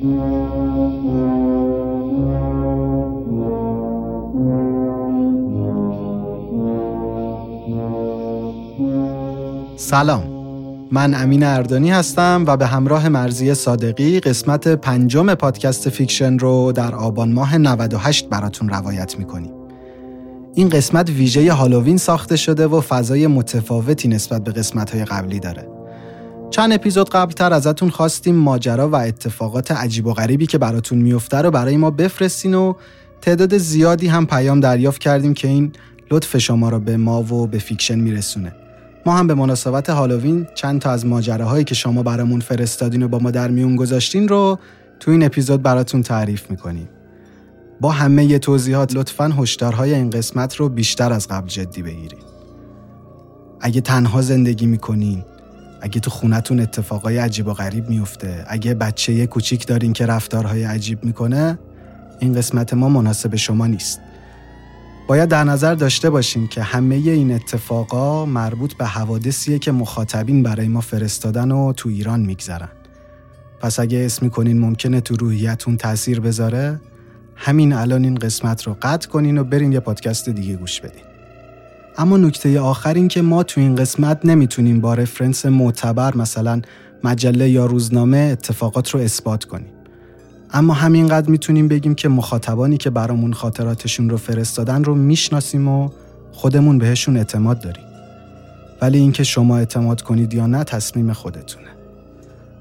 سلام. من امین اردانی هستم و به همراه مرزی صادقی قسمت پنجم پادکست فیکشن رو در آبان ماه 98 براتون روایت می‌کنیم. این قسمت ویژه هالووین ساخته شده و فضای متفاوتی نسبت به قسمت های قبلی داره. چند اپیزود قبلتر ازتون خواستیم ماجرا و اتفاقات عجیب و غریبی که براتون میفته رو برای ما بفرستین و تعداد زیادی هم پیام دریافت کردیم که این لطف شما رو به ما و به Fiction میرسونه ما هم به مناسبت هالووین چند تا از ماجراهایی که شما برامون فرستادین و با ما در میون گذاشتین رو تو این اپیزود براتون تعریف می‌کنیم. با همه ی توضیحات لطفا هشدارهای این قسمت رو بیشتر از قبل جدی بگیرید. اگه تنها زندگی می‌کنین، اگه تو خونتون اتفاقای عجیب و غریب میفته، اگه بچه یه کوچیک دارین که رفتارهای عجیب می‌کنه، این قسمت ما مناسب شما نیست. باید در نظر داشته باشیم که همه این اتفاقا مربوط به حوادثیه که مخاطبین برای ما فرستادن و تو ایران میگذرن. پس اگه اسم می‌کنین ممکنه تو روحیتون تاثیر بذاره همین الان این قسمت رو قطع کنین و برین یه پادکست دیگه گوش بدین. اما نکته آخر این که ما تو این قسمت نمی‌تونیم با رفرنس معتبر مثلا مجله یا روزنامه اتفاقات رو اثبات کنیم. اما همینقدر می‌تونیم بگیم که مخاطبانی که برامون خاطراتشون رو فرستادن رو می‌شناسیم و خودمون بهشون اعتماد داریم. ولی اینکه شما اعتماد کنید یا نه تصمیم خودتونه.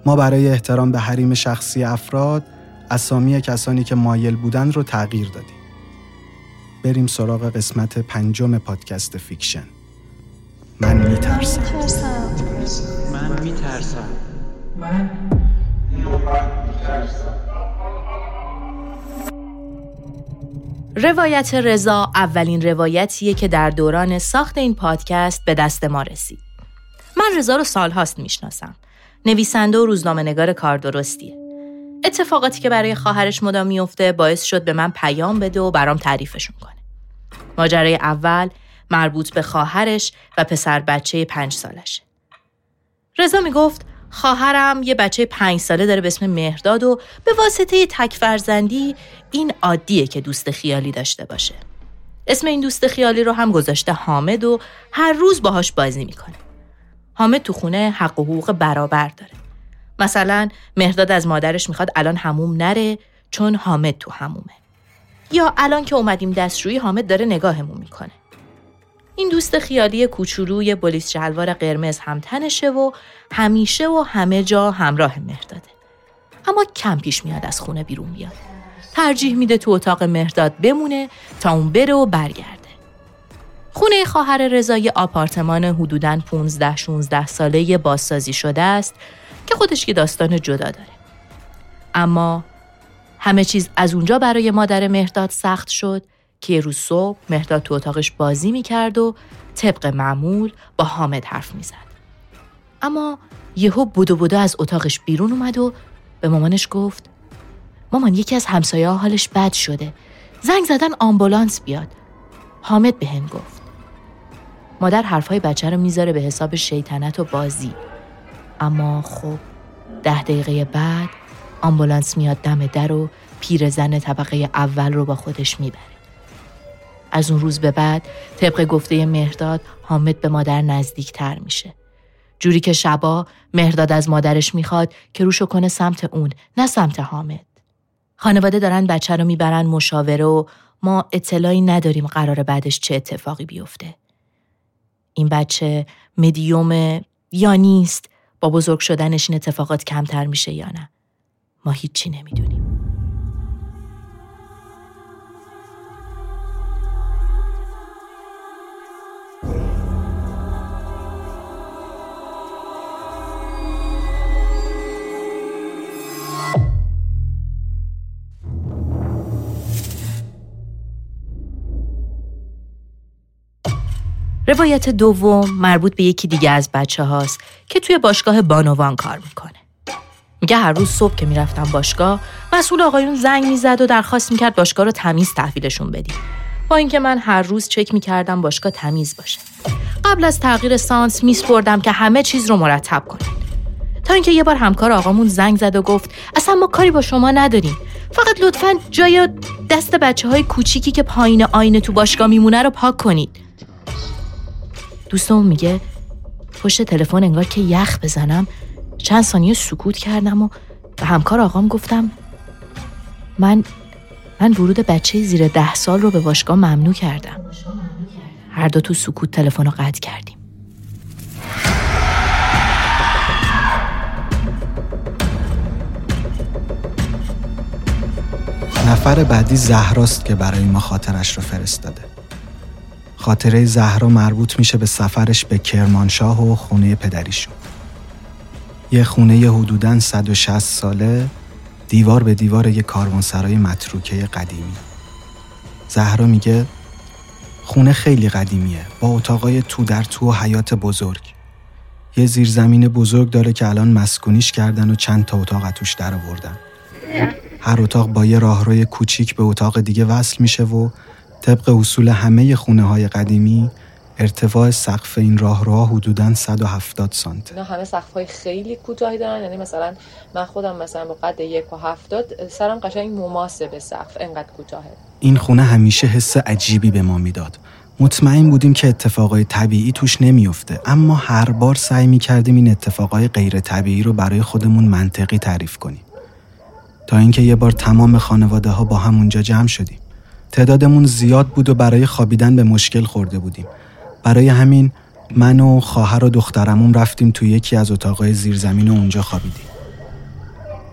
ما برای احترام به حریم شخصی افراد اسامی کسانی که مایل بودن رو تغییر دادیم. بریم سراغ قسمت پنجم پادکست Fiction. من میترسم. من میترسم من روایت رضا اولین روایتیه که در دوران ساخت این پادکست به دست ما رسید. من رضا رو سالهاست می‌شناسم. نویسنده و روزنامه نگار کار درستیه. اتفاقاتی که برای خواهرش مدام میفته باعث شد به من پیام بده و برام تعریفشون کنه. ماجرای اول مربوط به خواهرش و پسر بچه پنج سالشه. رضا می‌گفت خواهرم یه بچه پنج ساله داره به اسم مهرداد و به واسطه تک فرزندی این عادیه که دوست خیالی داشته باشه. اسم این دوست خیالی رو هم گذاشته حامد و هر روز باهاش بازی می‌کنه. حامد تو خونه حق و حقوق برابر داره. مثلا مهرداد از مادرش می‌خواد الان هموم نره چون حامد تو همومه. یا الان که اومدیم دستشویی حامد داره نگاهمون می‌کنه. این دوست خیالی کوچولوی بلیس شلوار قرمز هم تنشه و همیشه و همه جا همراه مهرداده. اما کم پیش میاد از خونه بیرون بیاد. ترجیح میده تو اتاق مهرداد بمونه تا اون بره و برگرده. خونه خواهر رضا یه آپارتمان حدوداً 15 16 ساله بازسازی شده است که خودش یه داستان جدا داره. اما همه چیز از اونجا برای مادر مهرداد سخت شد که یه روز صبح مهرداد تو اتاقش بازی می‌کرد و طبق معمول با حامد حرف می‌زد. اما یهو بودو بودو از اتاقش بیرون اومد و به مامانش گفت مامان یکی از همسایه حالش بد شده. زنگ زدن آمبولانس بیاد. حامد به هم گفت مادر حرفای بچه رو می‌ذاره به حساب شیطنت و بازی. اما خب ده دقیقه بعد آمبولانس میاد دم در و پیرزن طبقه اول رو با خودش می‌بره. از اون روز به بعد طبق گفته مهرداد حامد به مادر نزدیک تر میشه. جوری که شبا مهرداد از مادرش می‌خواد که روشو کنه سمت اون نه سمت حامد. خانواده دارن بچه رو می‌برن مشاوره و ما اطلاعی نداریم قرار بعدش چه اتفاقی بیفته. این بچه مدیوم یا نیست؟ با بزرگ شدنش این اتفاقات کمتر میشه یا نه. ما هیچی نمی‌دونیم. روایت دوم مربوط به یکی دیگه از بچه هاست که توی باشگاه بانوان کار می‌کنه. میگه هر روز صبح که می‌رفتم باشگاه مسئول آقایون زنگ می‌زد و درخواست می‌کرد باشگاه رو تمیز تحویلشون بدیم. با اینکه من هر روز چک می‌کردم باشگاه تمیز باشه. قبل از تغییر سانس میسپردم که همه چیز رو مرتب کنن. تا اینکه یه بار همکار آقامون زنگ زد و گفت اصلا ما کاری با شما نداریم فقط لطفا جای دست بچه های کوچیکی که پایین آینه تو باشگاه میمونه رو پاک کنید دوستمون میگه پشت تلفن انگار که یخ بزنم. چند ثانیه سکوت کردم و به همکار آقام گفتم من من ورود بچه زیر ده سال رو به باشگاه ممنوع کردم. هر دو تو سکوت تلفن رو قطع کردیم. نفر بعدی زهراست که برای ما خاطرش رو فرستاده. خاطره زهرا مربوط میشه به سفرش به کرمانشاه و خونه پدریشون. یه خونه حدوداً 160 ساله دیوار به دیوار یه کاروانسرای متروکه قدیمی. زهرا میگه خونه خیلی قدیمیه با اتاقای تو در تو و حیات بزرگ. یه زیرزمین بزرگ داره که الان مسکونیش کردن و چند تا اتاق توش در آوردن. هر اتاق با یه راهروی کوچیک به اتاق دیگه وصل میشه و طبق اصول همه خونه های قدیمی ارتفاع سقف این راهروها حدوداً 170 سانت. اینا همه سقف های خیلی کوتاهی دارن یعنی مثلا من خودم مثلا با قد یک و هفتاد سرم قشنگ مماسه به سقف انقدر کوتاهه. این خونه همیشه حس عجیبی به ما می‌داد. مطمئن بودیم که اتفاقای طبیعی توش نمیافته اما هر بار سعی می‌کردیم این اتفاقای غیر طبیعی رو برای خودمون منطقی تعریف کنیم. تا اینکه یه بار تمام خانواده ها با همونجا جمع شدیم. تعدادمون زیاد بود و برای خوابیدن به مشکل خورده بودیم. برای همین من و خواهر و دخترمون رفتیم تو یکی از اتاقای زیرزمین و اونجا خوابیدیم.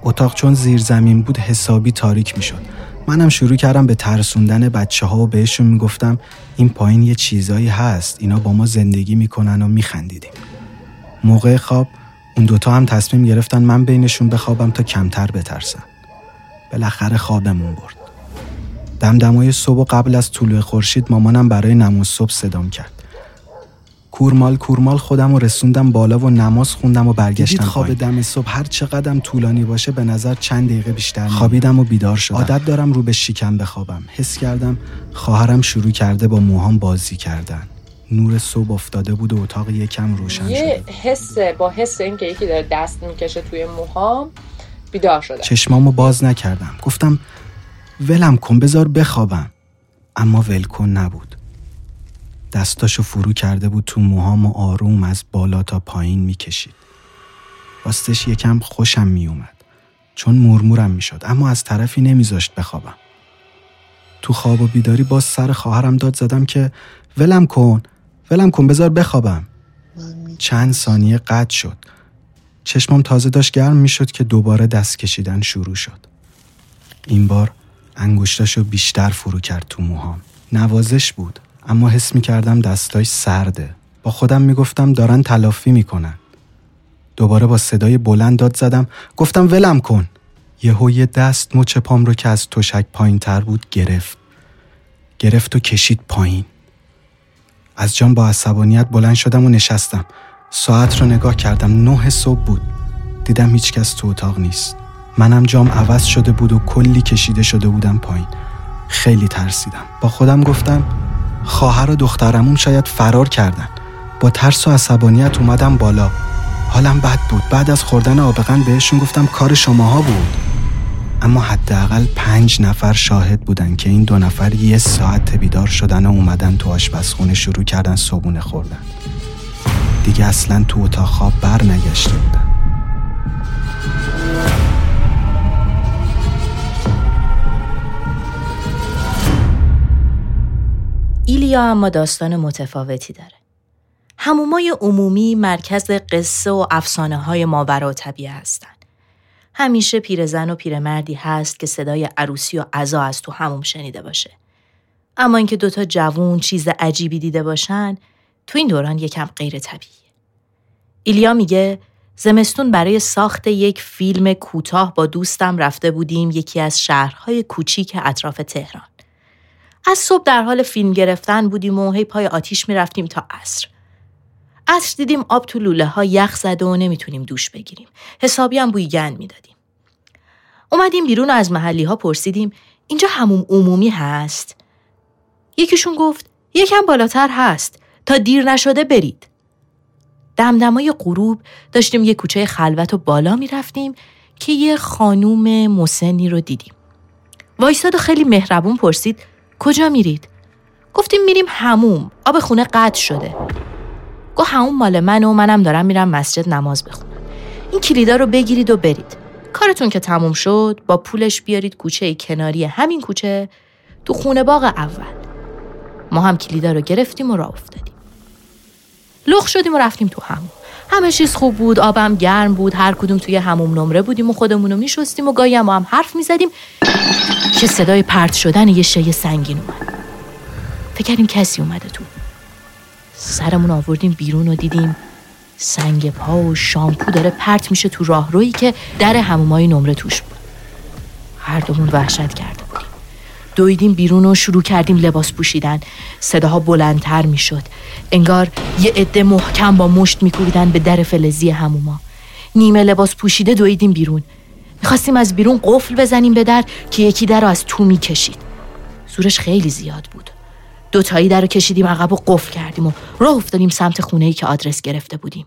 اتاق چون زیرزمین بود حسابی تاریک می‌شد. منم شروع کردم به ترسوندن بچه ها و بهشون می‌گفتم این پایین یه چیزایی هست اینا با ما زندگی می‌کنن و میخندیدیم. موقع خواب اون دوتا هم تصمیم گرفتن من بینشون بخوابم تا کمتر بترسن. بالاخره خوابمون برد. دمدمای صبح و قبل از طلوع خورشید مامانم برای نماز صبح صدام کرد. کورمال کورمال خودم و رسوندم بالا و نماز خوندم و برگشتم خواب دم صبح؟ هر چقدرم طولانی باشه به نظر چند دقیقه بیشتر خوابیدم و بیدار شدم. عادت دارم رو به شیکم بخوابم. حس کردم خواهرم شروع کرده با موهام بازی کردن. نور صبح افتاده بود و اتاق یکم روشن یه شده. حس با حس اینکه یکی داره دست می‌کشه توی موهام بیدار شدم. چشمامو باز نکردم. گفتم ولم کن بذار بخوابم. اما ولکن نبود. دستاشو فرو کرده بود تو موهام و آروم از بالا تا پایین می‌کشید. راستش یکم خوشم میومد چون مرمورم می‌شد اما از طرفی نمیذاشت بخوابم. تو خواب و بیداری باز سر خواهرم داد زدم که ولم کن ولم کن بذار بخوابم. چند ثانیه قطع شد. چشمم تازه داشت گرم می‌شد که دوباره دست کشیدن شروع شد. این بار انگشتاشو بیشتر فرو کرد تو موهام. نوازش بود اما حس می کردم دستاش سرده. با خودم می‌گفتم دارن تلافی می‌کنن. دوباره با صدای بلند داد زدم. گفتم ولم کن. یهو یه دست مچ پام رو که از تشک پایین تر بود گرفت. گرفت و کشید پایین. از جام با عصبانیت بلند شدم و نشستم. ساعت رو نگاه کردم. نه صبح بود. دیدم هیچکس تو اتاق نیست. منم جام عوض شده بود و کلی کشیده شده بودم پایین. خیلی ترسیدم. با خودم گفتم خواهر و دخترمون شاید فرار کردن. با ترس و عصبانیت اومدم بالا. حالم بد بود. بعد از خوردن آبقن بهشون گفتم کار شماها بود. اما حداقل پنج نفر شاهد بودن که این دو نفر یه ساعت بیدار شدن و اومدن تو آشپزخونه شروع کردن صبونه خوردن. دیگه اصلا تو اتاق خواب بر نگشته بودن. ایلیا اما داستان متفاوتی داره. همومای عمومی مرکز قصه و افسانه های ماورا و طبیعه هستن. همیشه پیرزن و پیرمردی هست که صدای عروسی و عزا از تو هموم شنیده باشه. اما اینکه دوتا جوون چیز عجیبی دیده باشن تو این دوران یکم غیر طبیعیه. ایلیا میگه زمستون برای ساخت یک فیلم کوتاه با دوستم رفته بودیم یکی از شهرهای کوچیک اطراف تهران. از صبح در حال فیلم گرفتن بودیم و هی پای آتیش می‌رفتیم تا عصر. عصر دیدیم آب تو لوله ها یخ زده و نمی‌تونیم دوش بگیریم. حسابی هم بوی گند می‌دادیم. اومدیم بیرون و از محلی ها پرسیدیم اینجا هموم عمومی هست؟ یکیشون گفت یکم بالاتر هست تا دیر نشده برید. دمدمای غروب داشتیم یه کوچه خلوت و بالا می‌رفتیم که یه خانوم مسنی رو دیدیم. وایستاد و خیلی مهربون پرسید کجا میرید؟ گفتیم میریم هموم آب خونه قطع شده. گفت هموم مال من و منم دارم میرم مسجد نماز بخونم. این کلیدا رو بگیرید و برید. کارتون که تموم شد با پولش بیارید کوچه کناری همین کوچه تو خونه باغ اول. ما هم کلیدا رو گرفتیم و راه افتادیم. لخ شدیم و رفتیم تو هموم همه چیز خوب بود آبم گرم بود هر کدوم توی هموم نمره بودیم و خودمون رو میشستیم و گاهی هم, هم حرف می‌زدیم. که صدای پرت شدن یه شی سنگین اومد. فکر کردیم کسی اومده تو. سرمون آوردیم بیرون و دیدیم سنگ پا و شامپو داره پرت میشه تو راهرویی که در همومای نمره توش بود. هر دومون وحشت کرده بودیم دویدیم بیرون و شروع کردیم لباس پوشیدن. صداها بلندتر می‌شد. انگار یه عده محکم با مشت میکوبیدن به در فلزی هموما. نیمه لباس پوشیده دویدیم بیرون. می‌خواستیم از بیرون قفل بزنیم به در که یکی در رو از تو می‌کشید. زورش خیلی زیاد بود. دوتایی در رو کشیدیم عقب و قفل کردیم و راه افتادیم سمت خونه ای که آدرس گرفته بودیم.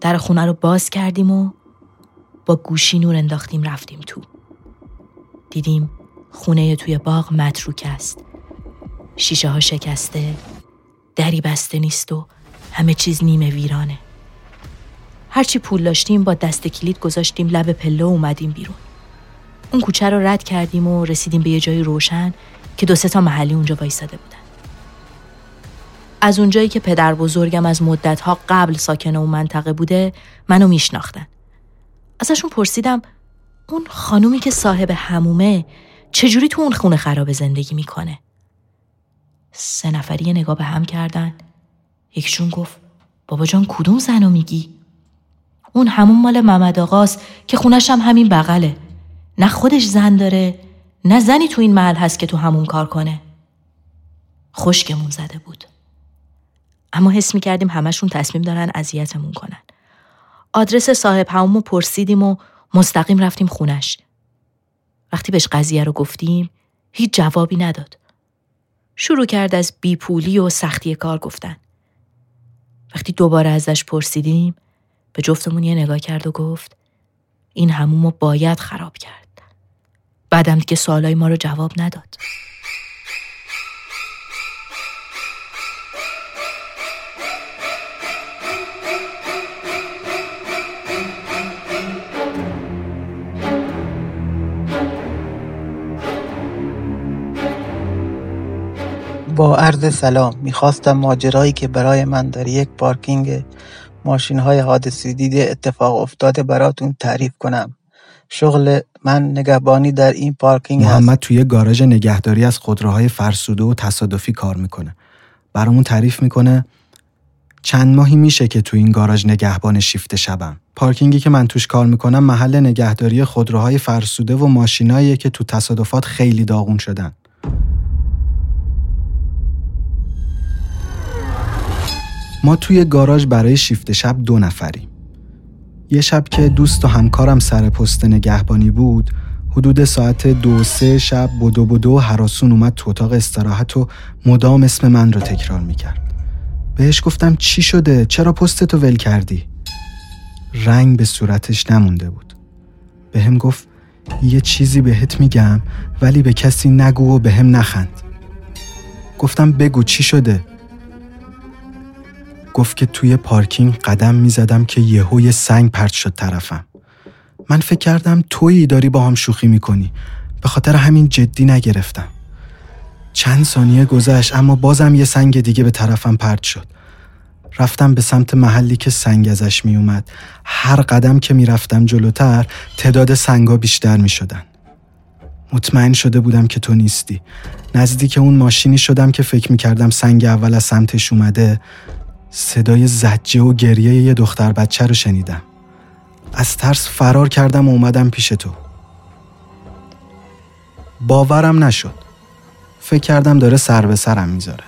در خونه رو باز کردیم و با گوشی نور انداختیم رفتیم تو. دیدیم خونه توی باغ متروک است. شیشه ها شکسته، دری بسته نیست و همه چیز نیمه ویرانه هرچی پول داشتیم با دست کلید گذاشتیم لب پله اومدیم بیرون اون کوچه رو رد کردیم و رسیدیم به یه جای روشن که دو سه تا محلی اونجا وایساده بودن از اونجایی که پدر بزرگم از مدتها قبل ساکن اون منطقه بوده منو میشناختن. ازشون پرسیدم اون خانومی که صاحب همومه چجوری تو اون خونه خراب زندگی می‌کنه؟ سه نفری نگاه به هم کردن. یکشون گفت بابا جان کدوم زنو میگی؟ اون همون مال محمد آقاست که خونش هم همین بغله. نه خودش زن داره نه زنی تو این محل هست که تو همون کار کنه. خشکمون زده بود. اما حس می کردیم همشون تصمیم دارن اذیتمون کنن. آدرس صاحب همون پرسیدیم و مستقیم رفتیم خونش. وقتی بهش قضیه رو گفتیم هیچ جوابی نداد. شروع کرد از بیپولی و سختی کار گفتن. وقتی دوباره ازش پرسیدیم به جفتمون یه نگاه کرد و گفت این همومو باید خراب کرد. بعدم دیگه سوالای ما رو جواب نداد. با عرض سلام می‌خواستم ماجرایی که برای من در یک پارکینگ ماشین های حادثی دیده اتفاق افتاده براتون تعریف کنم. شغل من نگهبانی در این پارکینگ محمد توی گاراژ نگهداری از خودروهای فرسوده و تصادفی کار می‌کنه. برامون تعریف می‌کنه چند ماهی میشه که تو این گاراژ نگهبان شیفت شبم. پارکینگی که من توش کار می‌کنم محل نگهداری خودروهای فرسوده و ماشیناییه که تو تصادفات خیلی داغون شدن. ما توی گاراژ برای شیفت شب دو نفریم. یه شب که دوست و همکارم سر پست نگهبانی بود حدود ساعت دو سه شب بدو بدو حراسون اومد تو اتاق استراحت و مدام اسم من رو تکرار می‌کرد. بهش گفتم چی شده؟ چرا پستتو ول کردی؟ رنگ به صورتش نمونده بود. به هم گفت یه چیزی بهت میگم ولی به کسی نگو و به هم نخند. گفتم بگو چی شده؟ گفت که توی پارکینگ قدم می‌زدم که یهو یه سنگ پرت شد طرفم من فکر کردم تویی داری با هم شوخی می‌کنی به خاطر همین جدی نگرفتم چند ثانیه گذشت اما بازم یه سنگ دیگه به طرفم پرت شد رفتم به سمت محلی که سنگ ازش می اومد. هر قدم که می‌رفتم جلوتر تعداد سنگا بیشتر می شدن. مطمئن شده بودم که تو نیستی. نزدیک اون ماشینی شدم که فکر می کردم سنگ اول از سمتش اومده صدای زجه و گریه یه دختر بچه رو شنیدم. از ترس فرار کردم و اومدم پیش تو. باورم نشد. فکر کردم داره سر به سرم می‌ذاره.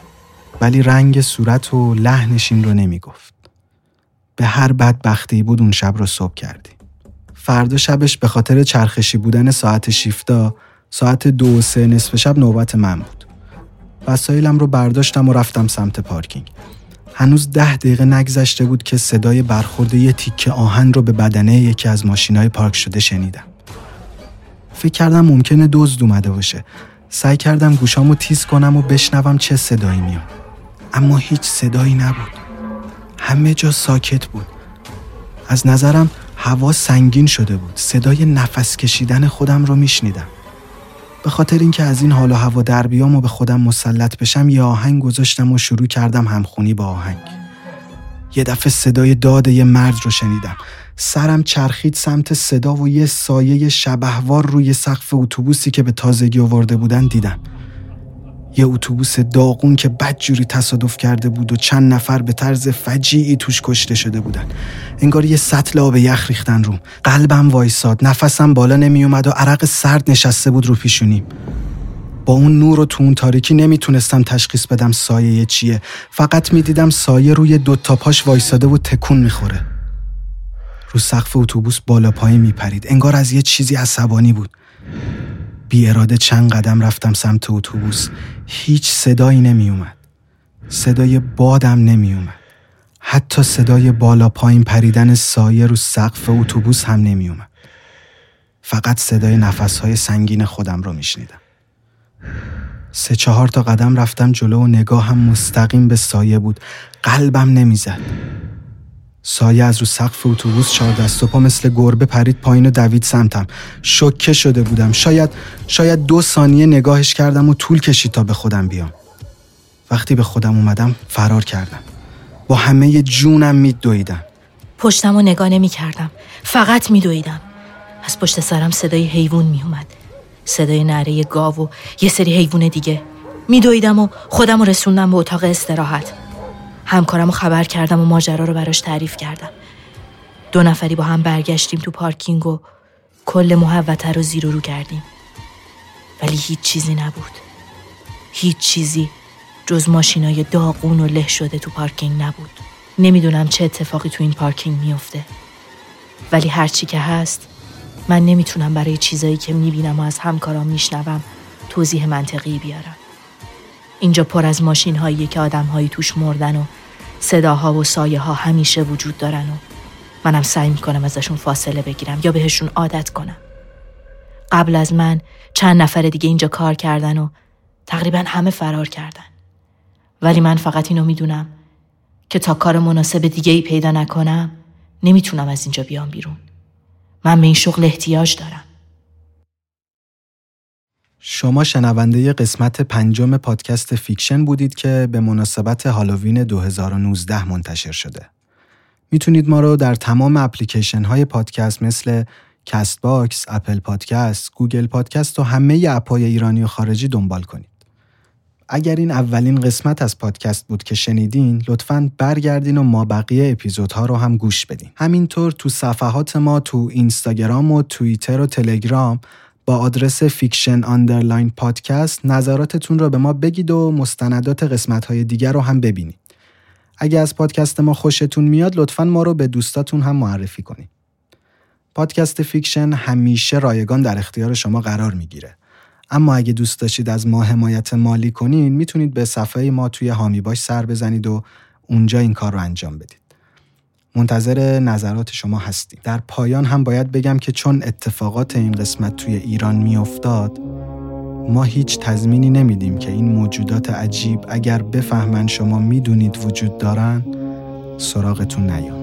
ولی رنگ صورت و لحنش این رو نمی‌گفت. به هر بدبختی بود اون شب رو صبح کردی. فردا شبش به خاطر چرخشی بودن ساعت شیفتا ساعت دو و سه نصف شب نوبت من بود. وسایلم رو برداشتم و رفتم سمت پارکینگ. هنوز ده دقیقه نگذشته بود که صدای برخورد یه تیکه آهن رو به بدنه یکی از ماشینای پارک شده شنیدم. فکر کردم ممکنه دزد اومده باشه. سعی کردم گوشامو تیز کنم و بشنوم چه صدایی میاد. اما هیچ صدایی نبود. همه جا ساکت بود. از نظرم هوا سنگین شده بود. صدای نفس کشیدن خودم رو میشنیدم. به خاطر اینکه از این حال و هوا در بیام و به خودم مسلط بشم یه آهنگ گذاشتم و شروع کردم همخونی با آهنگ. یه دفعه صدای داد یه مرد رو شنیدم. سرم چرخید سمت صدا و یه سایه شبهوار روی سقف اتوبوسی که به تازگی آورده بودن دیدم. یه اتوبوس داغون که بدجوری تصادف کرده بود و چند نفر به طرز فجیعی توش کشته شده بودن. انگار یه سطل آب یخ ریختن روم. قلبم وایساد. نفسم بالا نمیومد و عرق سرد نشسته بود رو پیشونیم. با اون نور و تو اون تاریکی نمی‌تونستم تشخیص بدم سایه چیه. فقط می‌دیدم سایه روی دو تا پاش وایساده و تکون می‌خوره. رو سقف اتوبوس بالا پایین میپرید. انگار از یه چیزی عصبانی بود. بی اراده چند قدم رفتم سمت اتوبوس. هیچ صدایی نمی اومد. صدای بادم نمی اومد. حتی صدای بالا پایین پریدن سایه رو سقف اتوبوس هم نمی اومد. فقط صدای نفسهای سنگین خودم رو می شنیدم. سه چهار تا قدم رفتم جلو و نگاهم مستقیم به سایه بود قلبم نمی‌زد سایه از رو سقف اتوبوس چهار دست و پا مثل گربه پرید پایین و دوید سمتم. شکه شده بودم. شاید شاید دو ثانیه نگاهش کردم و طول کشید تا به خودم بیام. وقتی به خودم اومدم فرار کردم. با همه جونم میدویدم. پشتم و نگاه نمی کردم فقط می دویدم. از پشت سرم صدای حیوان می اومد صدای نره گاو و یه سری حیوان دیگه. می دویدم و خودم رسوندم به اتاق استراحت. همکارم رو خبر کردم و ماجرا رو براش تعریف کردم. دو نفری با هم برگشتیم تو پارکینگ و کل محوطه رو زیر و رو کردیم. ولی هیچ چیزی نبود. هیچ چیزی جز ماشینای داغون و له شده تو پارکینگ نبود. نمی‌دونم چه اتفاقی تو این پارکینگ میفته ولی هرچی که هست من نمی‌تونم برای چیزایی که می‌بینم و از همکارام میشنوم توضیح منطقی بیارم. اینجا پر از ماشین هایی که آدم هایی توش مردن و صداها و سایه ها همیشه وجود دارن و منم سعی می‌کنم ازشون فاصله بگیرم یا بهشون عادت کنم. قبل از من چند نفر دیگه اینجا کار کردن و تقریبا همه فرار کردن. ولی من فقط اینو می‌دونم که تا کار مناسب دیگه ای پیدا نکنم نمی‌تونم از اینجا بیام بیرون. من به این شغل احتیاج دارم. شما شنونده قسمت پنجم پادکست Fiction بودید که به مناسبت هالووین 2019 منتشر شده. می‌تونید ما رو در تمام اپلیکیشن های پادکست مثل CastBox، Apple Podcast، Google Podcast و همه اپای ایرانی و خارجی دنبال کنید. اگر این اولین قسمت از پادکست بود که شنیدین لطفاً برگردین و مابقی اپیزودها رو هم گوش بدین. همینطور تو صفحات ما تو اینستاگرام و توییتر و تلگرام با آدرس Fiction underline podcast نظراتتون رو به ما بگید و مستندات قسمت های دیگر رو هم ببینید. اگه از پادکست ما خوشتون میاد لطفا ما رو به دوستاتون هم معرفی کنید. پادکست Fiction همیشه رایگان در اختیار شما قرار می‌گیره. اما اگه دوست داشتید از ما حمایت مالی کنین می‌تونید به صفحه ما توی حامی باش سر بزنید و اونجا این کار رو انجام بدید. منتظر نظرات شما هستیم. در پایان هم باید بگم که چون اتفاقات این قسمت توی ایران میافتاد ما هیچ تضمینی نمیدیم که این موجودات عجیب اگر بفهمن شما می‌دونید وجود دارن سراغتون نیان.